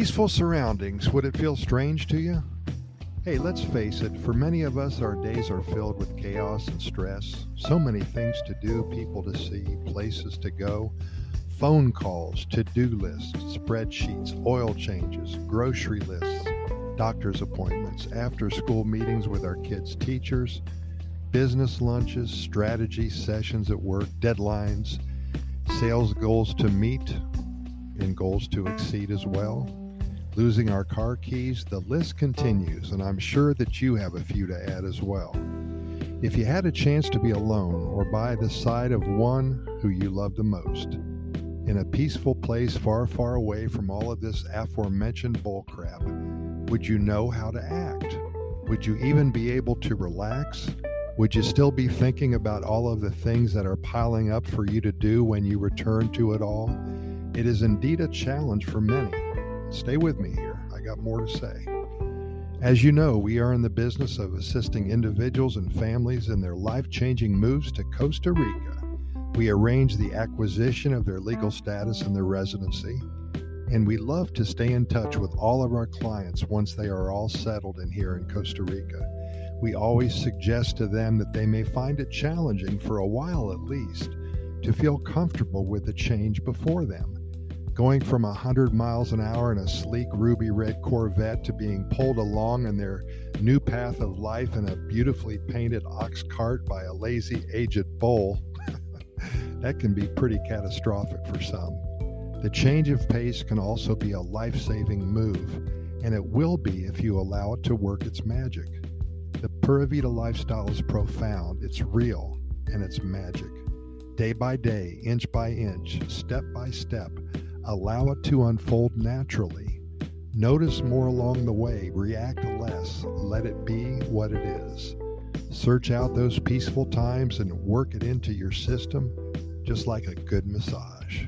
Peaceful surroundings, would it feel strange to you? Hey, let's face it, for many of us, our days are filled with chaos and stress. So many things to do, people to see, places to go, phone calls, to do lists, spreadsheets, oil changes, grocery lists, doctor's appointments, after school meetings with our kids' teachers, business lunches, strategy sessions at work, deadlines, sales goals to meet, and goals to exceed as well losing our car keys, the list continues, and I'm sure that you have a few to add as well. If you had a chance to be alone or by the side of one who you love the most, in a peaceful place far, far away from all of this aforementioned bullcrap, would you know how to act? Would you even be able to relax? Would you still be thinking about all of the things that are piling up for you to do when you return to it all? It is indeed a challenge for many. Stay with me here. I got more to say. As you know, we are in the business of assisting individuals and families in their life changing moves to Costa Rica. We arrange the acquisition of their legal status and their residency, and we love to stay in touch with all of our clients once they are all settled in here in Costa Rica. We always suggest to them that they may find it challenging for a while at least to feel comfortable with the change before them going from 100 miles an hour in a sleek ruby red Corvette to being pulled along in their new path of life in a beautifully painted ox cart by a lazy aged bull, that can be pretty catastrophic for some. The change of pace can also be a life saving move, and it will be if you allow it to work its magic. The Pura Vida lifestyle is profound, it's real, and it's magic. Day by day, inch by inch, step by step, Allow it to unfold naturally. Notice more along the way, react less, let it be what it is. Search out those peaceful times and work it into your system just like a good massage.